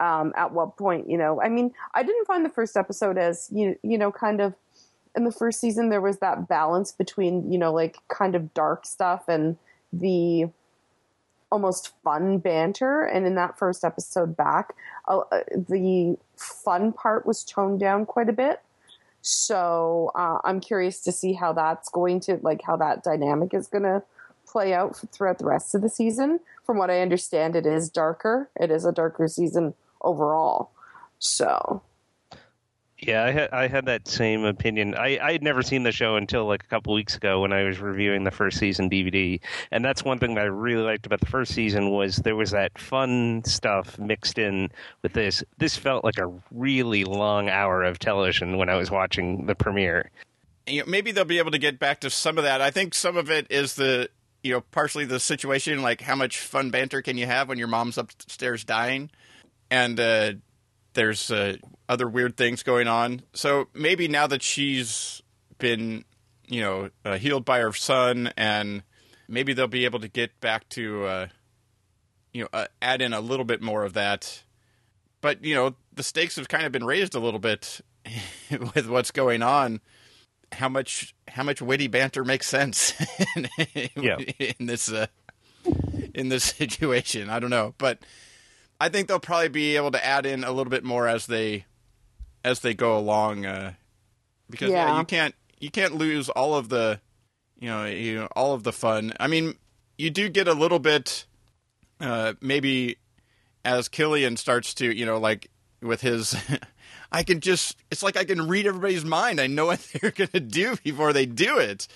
um, at what point, you know. I mean, I didn't find the first episode as you you know kind of in the first season there was that balance between you know like kind of dark stuff and the almost fun banter and in that first episode back the fun part was toned down quite a bit. So uh, i'm curious to see how that's going to like how that dynamic is going to play out throughout the rest of the season. From what i understand it is darker. It is a darker season overall. So Yeah, I had I had that same opinion. I I had never seen the show until like a couple weeks ago when I was reviewing the first season DVD, and that's one thing that I really liked about the first season was there was that fun stuff mixed in with this. This felt like a really long hour of television when I was watching the premiere. you know, maybe they'll be able to get back to some of that. I think some of it is the you know partially the situation, like how much fun banter can you have when your mom's upstairs dying, and uh, there's uh, other weird things going on. So maybe now that she's been you know uh, healed by her son, and maybe they'll be able to get back to uh, you know uh, add in a little bit more of that. But you know the stakes have kind of been raised a little bit *laughs* with what's going on how much how much witty banter makes sense *laughs* in, Yeah. in this uh, in this *laughs* situation. I don't know, but I think they'll probably be able to add in a little bit more as they as they go along. Uh, because yeah. Yeah. you can't you can't lose all of the you know you know all of the fun. I mean, you do get a little bit uh, maybe as Killian starts to you know like with his. *laughs* I can just, it's like I can read everybody's mind. I know *laughs* what they're going to do before they do it.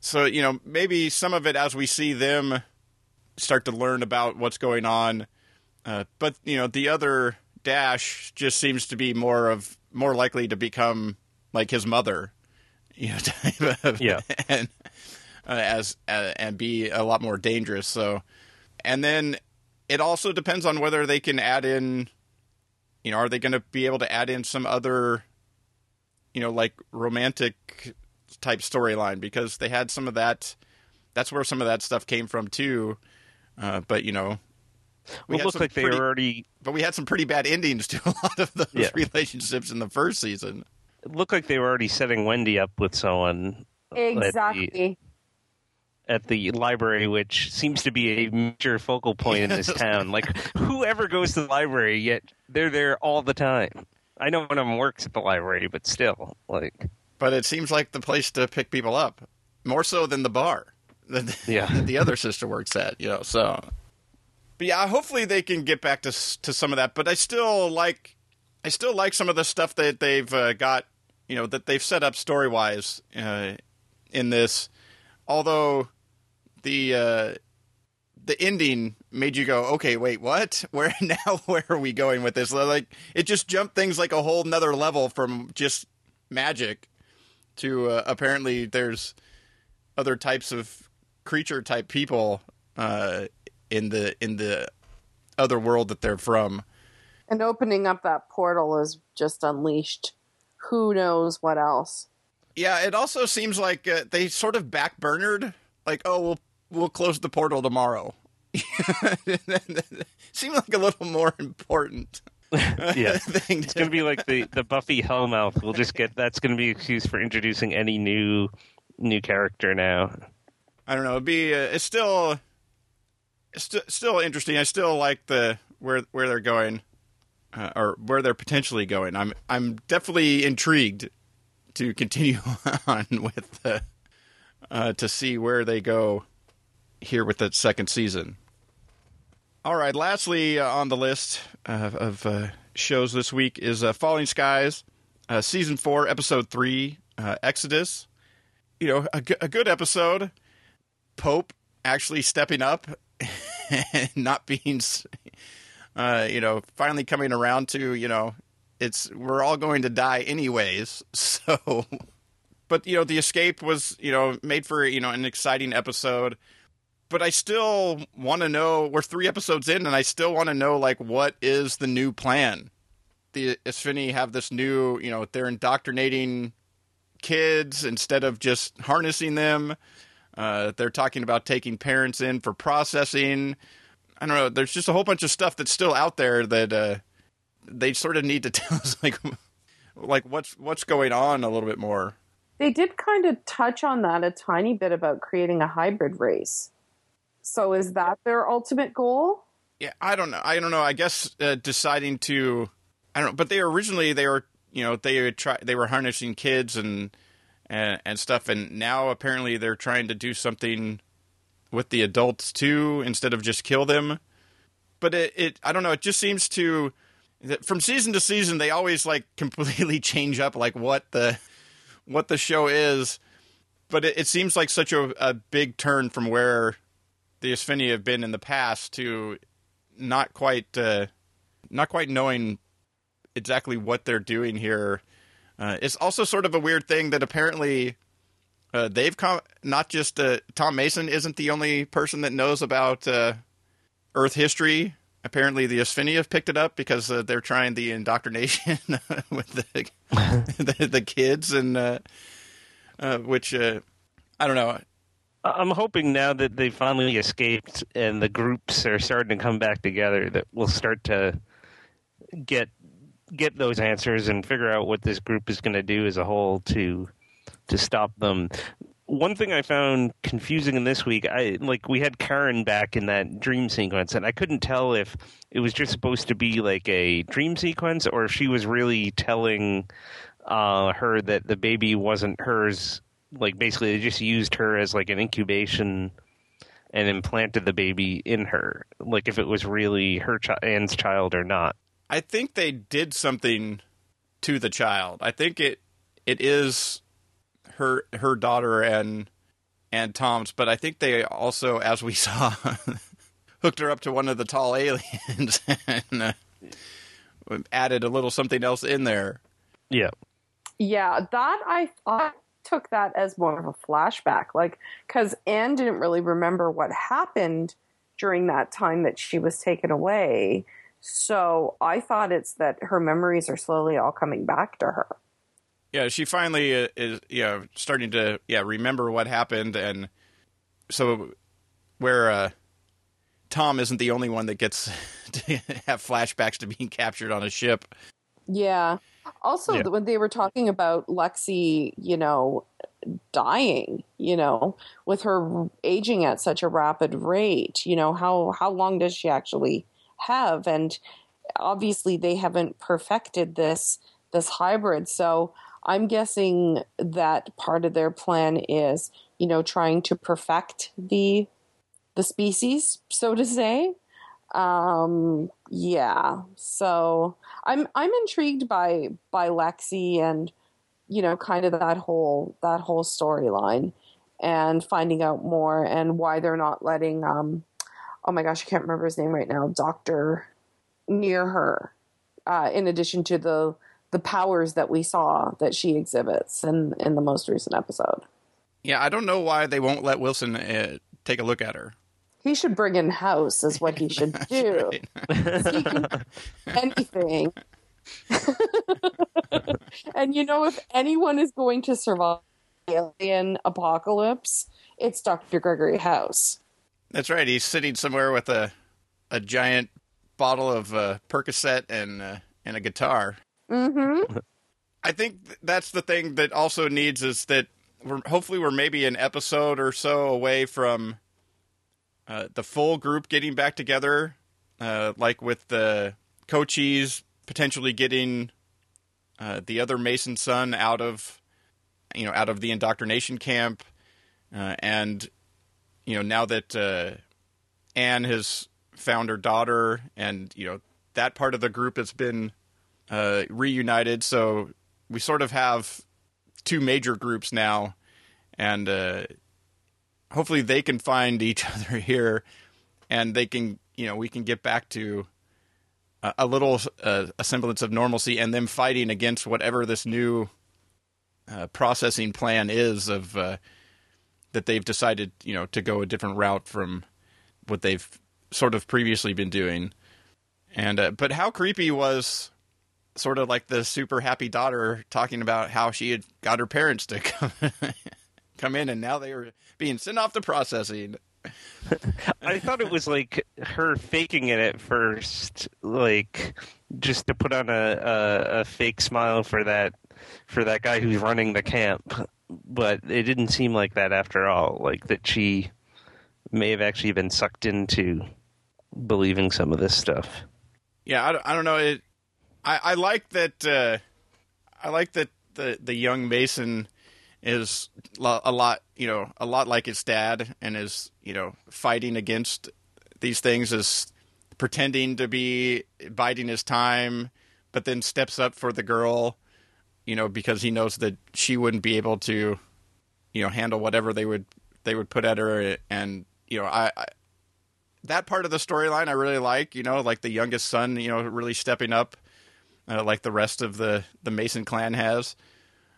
So, you know, maybe some of it as we see them start to learn about what's going on. Uh, but, you know, the other Dash just seems to be more of, more likely to become like his mother, *laughs* you know, type of, Yeah. *laughs* and, uh, as, uh, and be a lot more dangerous. So, and then it also depends on whether they can add in you know, are they going to be able to add in some other, you know, like romantic type storyline because they had some of that. That's where some of that stuff came from too. Uh, but you know, Well, it looked some like they pretty- were already But we had some pretty bad endings to a *laughs* lot of those Yeah. relationships in the first season. it looked like they were already setting Wendy up with someone at the- exactly at the library, which seems to be a major focal point in this town. Like, whoever goes to the library, yet they're there all the time. I know one of them works at the library, but still, like, But it seems like the place to pick people up more so than the bar that Yeah. that *laughs* the other sister works at. You know, so. But yeah, hopefully they can get back to to some of that. But I still like, I still like some of the stuff that they've uh, got. You know, that they've set up story wise uh, in this. Although the uh, the ending made you go, okay, wait, what? *laughs* Where now? *laughs* Where are we going with this? Like, it just jumped things like a whole nother level from just magic to uh, apparently there's other types of creature type people uh, in the in the other world that they're from. and opening up that portal is just unleashed who knows what else Yeah, it also seems like uh, they sort of backburnered, like, oh, we'll we'll close the portal tomorrow. *laughs* Seemed like a little more important. *laughs* yeah. *laughs* thing It's going to be like the, the Buffy Hellmouth. We'll just get that's going to be excuse for introducing any new new character now. I don't know. It'd be uh, it's still it's st- still interesting. I still like the where where they're going uh, or where they're potentially going. I'm I'm definitely intrigued to continue *laughs* on with the uh, to see where they go here with the second season. All right. Lastly, uh, on the list of uh, shows this week is uh, Falling Skies, uh, season four, episode three, Exodus. You know, a, g- a good episode. Pope actually stepping up and *laughs* not being, uh, you know, finally coming around to, you know, it's we're all going to die anyways. *laughs* So, but you know, the escape was, you know, made for you know an exciting episode. But I still want to know. We're three episodes in, and I still want to know, like, what is the new plan? The Espheni have this new, you know, they're indoctrinating kids instead of just harnessing them. Uh, they're talking about taking parents in for processing. I don't know. There's just a whole bunch of stuff that's still out there that uh, they sort of need to *laughs* tell us, like, like what's what's going on a little bit more. They did kind of touch on that a tiny bit about creating a hybrid race. So is that their ultimate goal? Yeah, I don't know. I don't know. I guess uh, deciding to, I don't know. But they originally they were, you know, they try. They were harnessing kids and and and stuff, and now apparently they're trying to do something with the adults too, instead of just kill them. But it, it I don't know. It just seems to from season to season they always like *laughs* completely change up like what the what the show is. But it, it seems like such a, a big turn from where the Espheni have been in the past to not quite uh, not quite knowing exactly what they're doing here. Uh, it's also sort of a weird thing that apparently uh, they've come. Not just uh, Tom Mason isn't the only person that knows about uh, Earth history. Apparently, the Espheni have picked it up because uh, they're trying the indoctrination *laughs* with the, *laughs* the, the kids and uh, which I don't know. I'm hoping now that they finally escaped and the groups are starting to come back together that we'll start to get get those answers and figure out what this group is going to do as a whole to to stop them. One thing I found confusing in this week, I like we had Karen back in that dream sequence, and I couldn't tell if it was just supposed to be like a dream sequence or if she was really telling uh, her that the baby wasn't hers like basically they just used her as like an incubation and implanted the baby in her like if it was really her Anne's child or not I think they did something to the child. I think it it is her her daughter and and Tom's but I think they also as we *laughs* saw hooked her up to one of the tall aliens and uh, added a little something else in there. Yeah. Yeah, that I I took that as more of a flashback, like because Anne didn't really remember what happened during that time that she was taken away. So I thought it's that her memories are slowly all coming back to her. Yeah, she finally uh, is yeah starting to yeah remember what happened, and so where uh, Tom isn't the only one that gets *laughs* to have flashbacks to being captured on a ship. Yeah. Also, Yeah. when they were talking about Lexi, you know, dying, you know, with her aging at such a rapid rate, you know, how how long does she actually have? And obviously, they haven't perfected this this hybrid, so I'm guessing that part of their plan is, you know, trying to perfect the the species, so to say. Um, yeah. So I'm I'm intrigued by by Lexi and you know kind of that whole that whole storyline and finding out more and why they're not letting um oh my gosh I can't remember his name right now Doctor near her uh, in addition to the the powers that we saw that she exhibits in in the most recent episode. Yeah, I don't know why they won't let Wilson uh, take a look at her. He should bring in house is what he should *laughs* do. He can anything. *laughs* and you know, if anyone is going to survive the alien apocalypse, it's Dr. Gregory House. That's right. He's sitting somewhere with a a giant bottle of uh, Percocet and uh, and a guitar. Mm-hmm. I think that's the thing that also needs is that we're hopefully we're maybe an episode or so away from uh, the full group getting back together, uh, like with the Cochise potentially getting uh, the other Mason son out of you know out of the indoctrination camp, uh, and you know now that uh, Anne has found her daughter, and you know that part of the group has been uh, reunited. So we sort of have two major groups now, and uh, hopefully they can find each *laughs* other here, and they can, you know, we can get back to a, a little uh, a semblance of normalcy, and them fighting against whatever this new uh, processing plan is of uh, that they've decided, you know, to go a different route from what they've sort of previously been doing. And uh, but how creepy was sort of like the super happy daughter talking about how she had got her parents to *laughs* come come in, and now they were being sent off to processing. *laughs* I thought it was like her faking it at first, like just to put on a, a, a fake smile for that for that guy who's running the camp. But it didn't seem like that after all. Like that she may have actually been sucked into believing some of this stuff. Yeah, I, don't- I don't know. It, I, I like that. Uh, I like that the the young Mason is a lot, you know, a lot like his dad, and is you know fighting against these things, is pretending to be biding his time, but then steps up for the girl, you know, because he knows that she wouldn't be able to, you know, handle whatever they would they would put at her, and you know, I, I that part of the storyline I really like. You know, like the youngest son, you know, really stepping up, uh, like the rest of the the Mason clan has,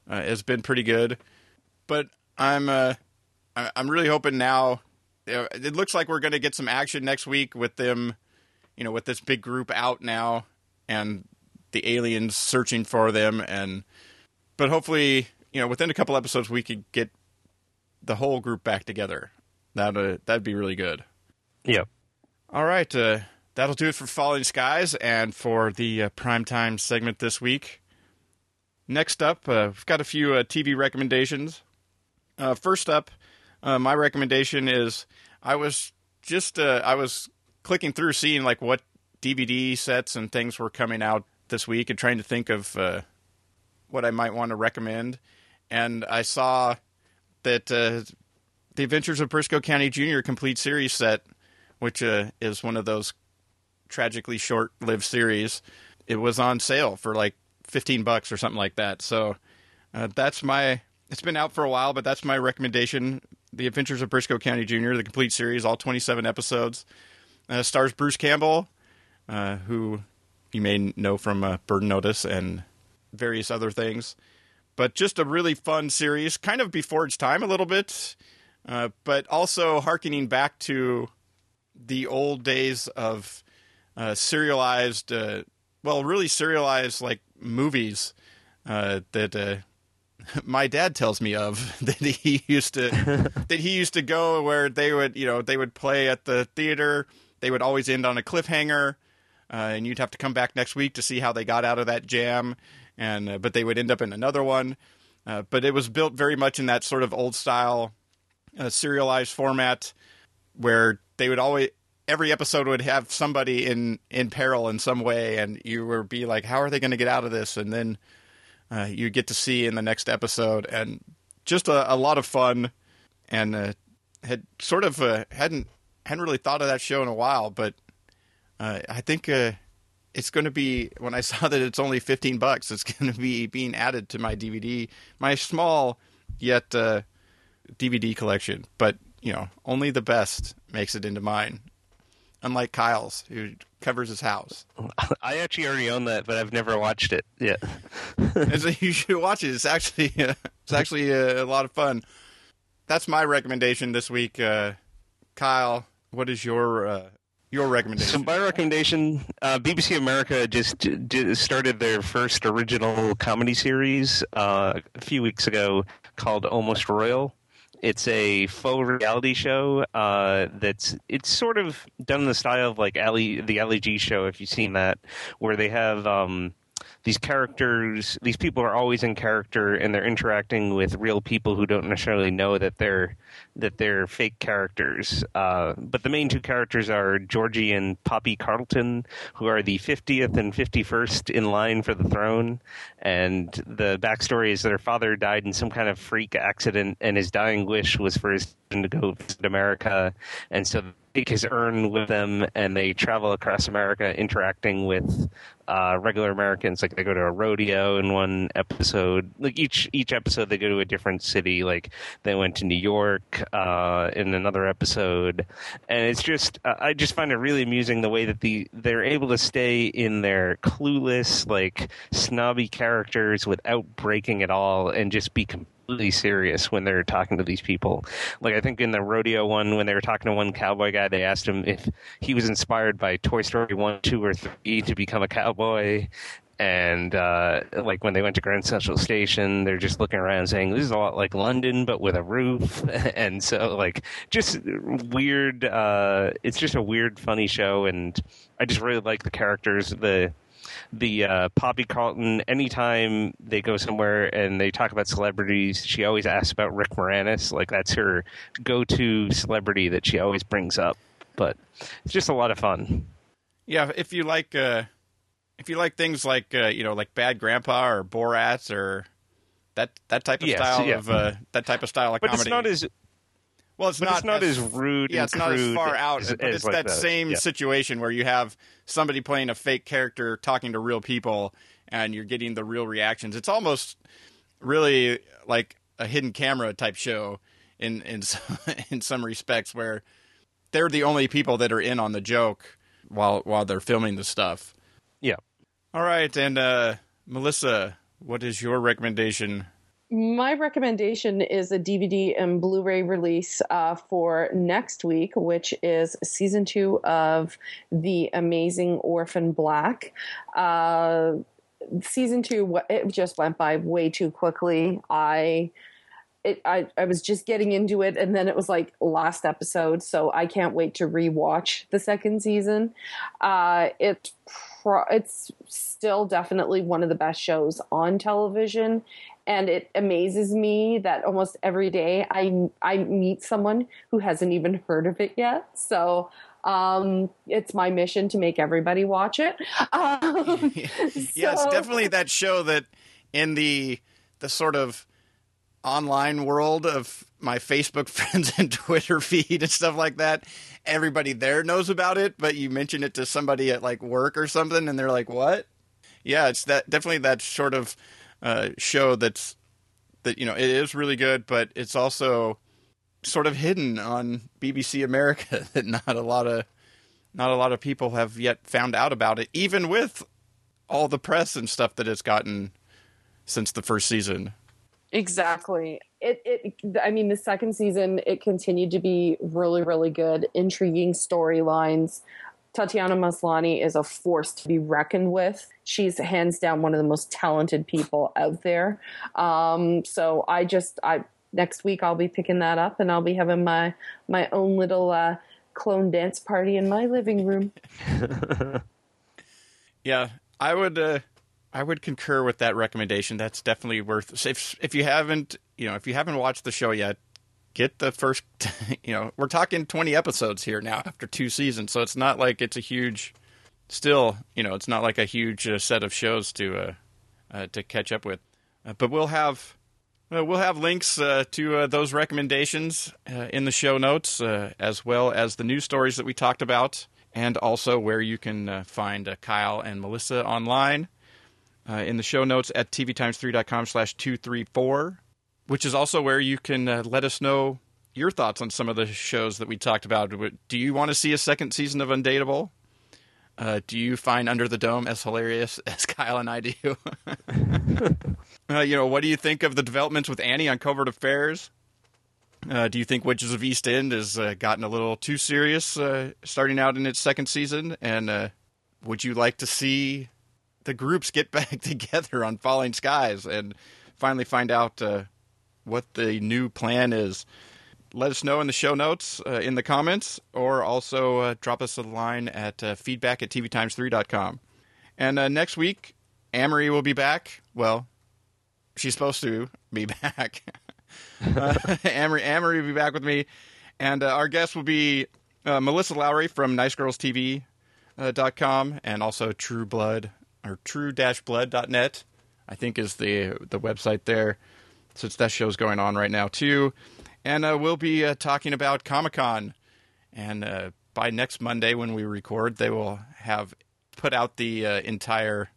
uh, has been pretty good. But I'm uh, I'm really hoping now. It looks like we're going to get some action next week with them, you know, with this big group out now, and the aliens searching for them, and but hopefully, you know, within a couple episodes, we could get the whole group back together. That uh, that'd be really good. Yep. All right, uh, that'll do it for Falling Skies and for the uh, primetime segment this week. Next up, uh, we've got a few uh, TV recommendations. Uh, first up, uh, my recommendation is I was just uh, I was clicking through seeing like what DVD sets and things were coming out this week and trying to think of uh, what I might want to recommend, and I saw that uh, the Adventures of Brisco County Jr. complete series set which uh, is one of those tragically short-lived series. It was on sale for like fifteen bucks or something like that. So uh, that's my. It's been out for a while, but that's my recommendation. The Adventures of Brisco County Jr., the complete series, all twenty-seven episodes. Uh, stars Bruce Campbell, uh, who you may know from uh, Burn Notice and various other things. But just a really fun series, kind of before its time a little bit, uh, but also harkening back to the old days of uh, serialized, uh, well, really serialized like movies uh, that uh, *laughs* my dad tells me of *laughs* that he used to *laughs* that he used to go where they would you know they would play at the theater. They would always end on a cliffhanger, and you'd have to come back next week to see how they got out of that jam. And uh, but they would end up in another one. Uh, but it was built very much in that sort of old style uh, serialized format where they would always every episode would have somebody in in peril in some way and you would be like how are they going to get out of this and then uh, you get to see in the next episode and just a, a lot of fun and uh, had sort of uh, hadn't hadn't really thought of that show in a while but uh, I think uh, it's going to be when I *laughs* saw that it's only 15 bucks it's going to be being added to my DVD my small yet uh, DVD collection but you know only the best makes it into mine unlike Kyle's who covers his house *laughs* I actually already own that, but I've never watched it yet. *laughs* So you should watch it. It's actually uh, it's actually a, a lot of fun. That's my recommendation this week. Uh, Kyle, what is your uh, recommendation. So my recommendation, uh, BBC America just started their first original comedy series uh, a few weeks ago called Almost Royal. It's a faux reality show uh, that's it's sort of done in the style of like Ali the Ali G show if you've seen that, where they have um, these characters. These people are always in character and they're interacting with real people who don't necessarily know that they're that they're fake characters. Uh, but the main two characters are Georgie and Poppy Carlton, who are the 50th and 51st in line for the throne. And the backstory is their father died in some kind of freak accident, and his dying wish was for his son to go visit America. And so take his urn with them, and they travel across America, interacting with uh, regular Americans. Like they go to a rodeo in one episode. Like each each episode, they go to a different city. Like they went to New York uh, in another episode, and it's just uh, I just find it really amusing the way that the they're able to stay in their clueless, like snobby characters without breaking at all, and just be. Completely serious when they're talking to these people. Like I think in the rodeo one, when they were talking to one cowboy guy, they asked him if he was inspired by Toy Story one, two, or three to become a cowboy, and uh, like when they went to Grand Central Station, they're just looking around saying, "This is a lot like London, but with a roof." *laughs* and so, like, just weird. Uh, it's just a weird, funny show, and I just really like the characters. The the uh, Poppy Carlton, anytime they go somewhere and they talk about celebrities, she always asks about Rick Moranis. Like that's her go-to celebrity that she always brings up. But it's just a lot of fun. Yeah, if you like, uh, if you like things like uh, you know, like Bad Grandpa or Borat or that that type of Yes, style yeah. of uh, that type of style of But comedy. it's not as well, it's but not it's not as rude Yeah, it's not as far out, as- but it's like that the- same yeah. situation where you have somebody playing a fake character talking to real people, and you're getting the real reactions. It's almost really like a hidden camera type show in in some, *laughs* in some respects, where they're the only people that are in on the joke while while they're filming the stuff. Yeah. All right, and uh, Melissa, what is your recommendation? My recommendation is a DVD and Blu ray release uh, for next week, which is season two of The Amazing Orphan Black. Uh, season two, it just went by way too quickly. I. It, I, I was just getting into it, and then it was like last episode, so I can't wait to rewatch the second season. Uh, it pro- it's still definitely one of the best shows on television, and it amazes me that almost every day I I meet someone who hasn't even heard of it yet. So um, it's my mission to make everybody watch it. *laughs* Um, yeah, it's *laughs* so- definitely that show that in the the sort of online world of my Facebook *laughs* friends and Twitter feed and stuff like that, everybody there knows about it, but you mention it to somebody at like work or something and they're like, "What?" Yeah, it's that definitely that sort of uh, show that's that you know, it is really good, but it's also sort of hidden on BBC America *laughs* that not a lot of not a lot of people have yet found out about it even with all the press and stuff that it's gotten since the first season. Exactly. It it I mean the second season it continued to be really really good, intriguing storylines. Tatiana Maslany is a force to be reckoned with. She's hands down one of the most talented people out there. Um, so I just I next week I'll be picking that up and I'll be having my my own little uh, clone dance party in my living room. *laughs* Yeah, I would uh, I would concur with that recommendation. That's definitely worth if if you haven't, you know, if you haven't watched the show yet, get the first, *laughs* you know, we're talking 20 episodes here now after two seasons, so it's not like it's a huge still, you know, it's not like a huge uh, set of shows to uh, uh, to catch up with. Uh, but we'll have uh, we'll have links uh, to those recommendations in the show notes, as well as the news stories that we talked about, and also where you can find Kyle and Melissa online in the show notes at tvtimes3.com slash 234, which is also where you can uh, let us know your thoughts on some of the shows that we talked about. Do you want to see a second season of Undateable? Uh, do you find Under the Dome as hilarious *laughs* as Kyle and I do? *laughs* uh, you know, what do you think of the developments with Annie on Covert Affairs? Uh, do you think Witches of East End has uh, gotten a little too serious uh, starting out in its second season? And uh, would you like to see the groups get *laughs* back together on Falling Skies and finally find out what the new plan is? Let us know in the show notes, uh, in the comments, or also uh, drop us a line at uh, feedback at tvtimes3.com. And uh, next week, Amory will be back. Well, she's supposed to be *laughs* back. uh, Amory, Amory will be back with me. And uh, our guest will be Melissa Lowry from NiceGirlsTV.com dot com, and also True Blood or true-blood.net, I think is the the website there. Since that show's going on right now too, and uh, we'll be uh, talking about Comic Con. And uh, by next Monday when we record, they will have put out the uh, entire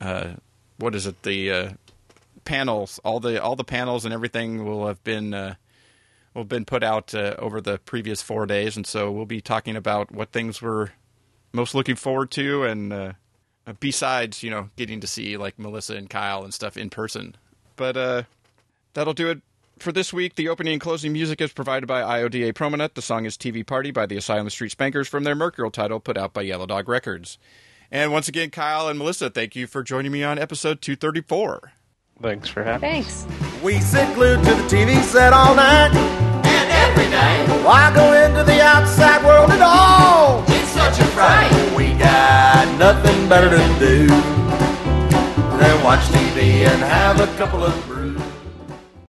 uh, what is it the uh, panels, all the all the panels and everything will have been will have been put out over the previous four days, and so we'll be talking about what things we're most looking forward to, and besides, you know, getting to see like Melissa and Kyle and stuff in person. But uh, that'll do it for this week. The opening and closing music is provided by IODA Promenade. The song is TV Party by the Asylum Street Spankers from their Mercurial title put out by Yellow Dog Records. And once again, Kyle and Melissa, thank you for joining me on episode 234. Thanks for having me. Thanks. We sit glued to the TV set all night. And every night. Why go into the outside world at all? it's such a fright. We got nothing better to do than watch TV and have a couple of brews.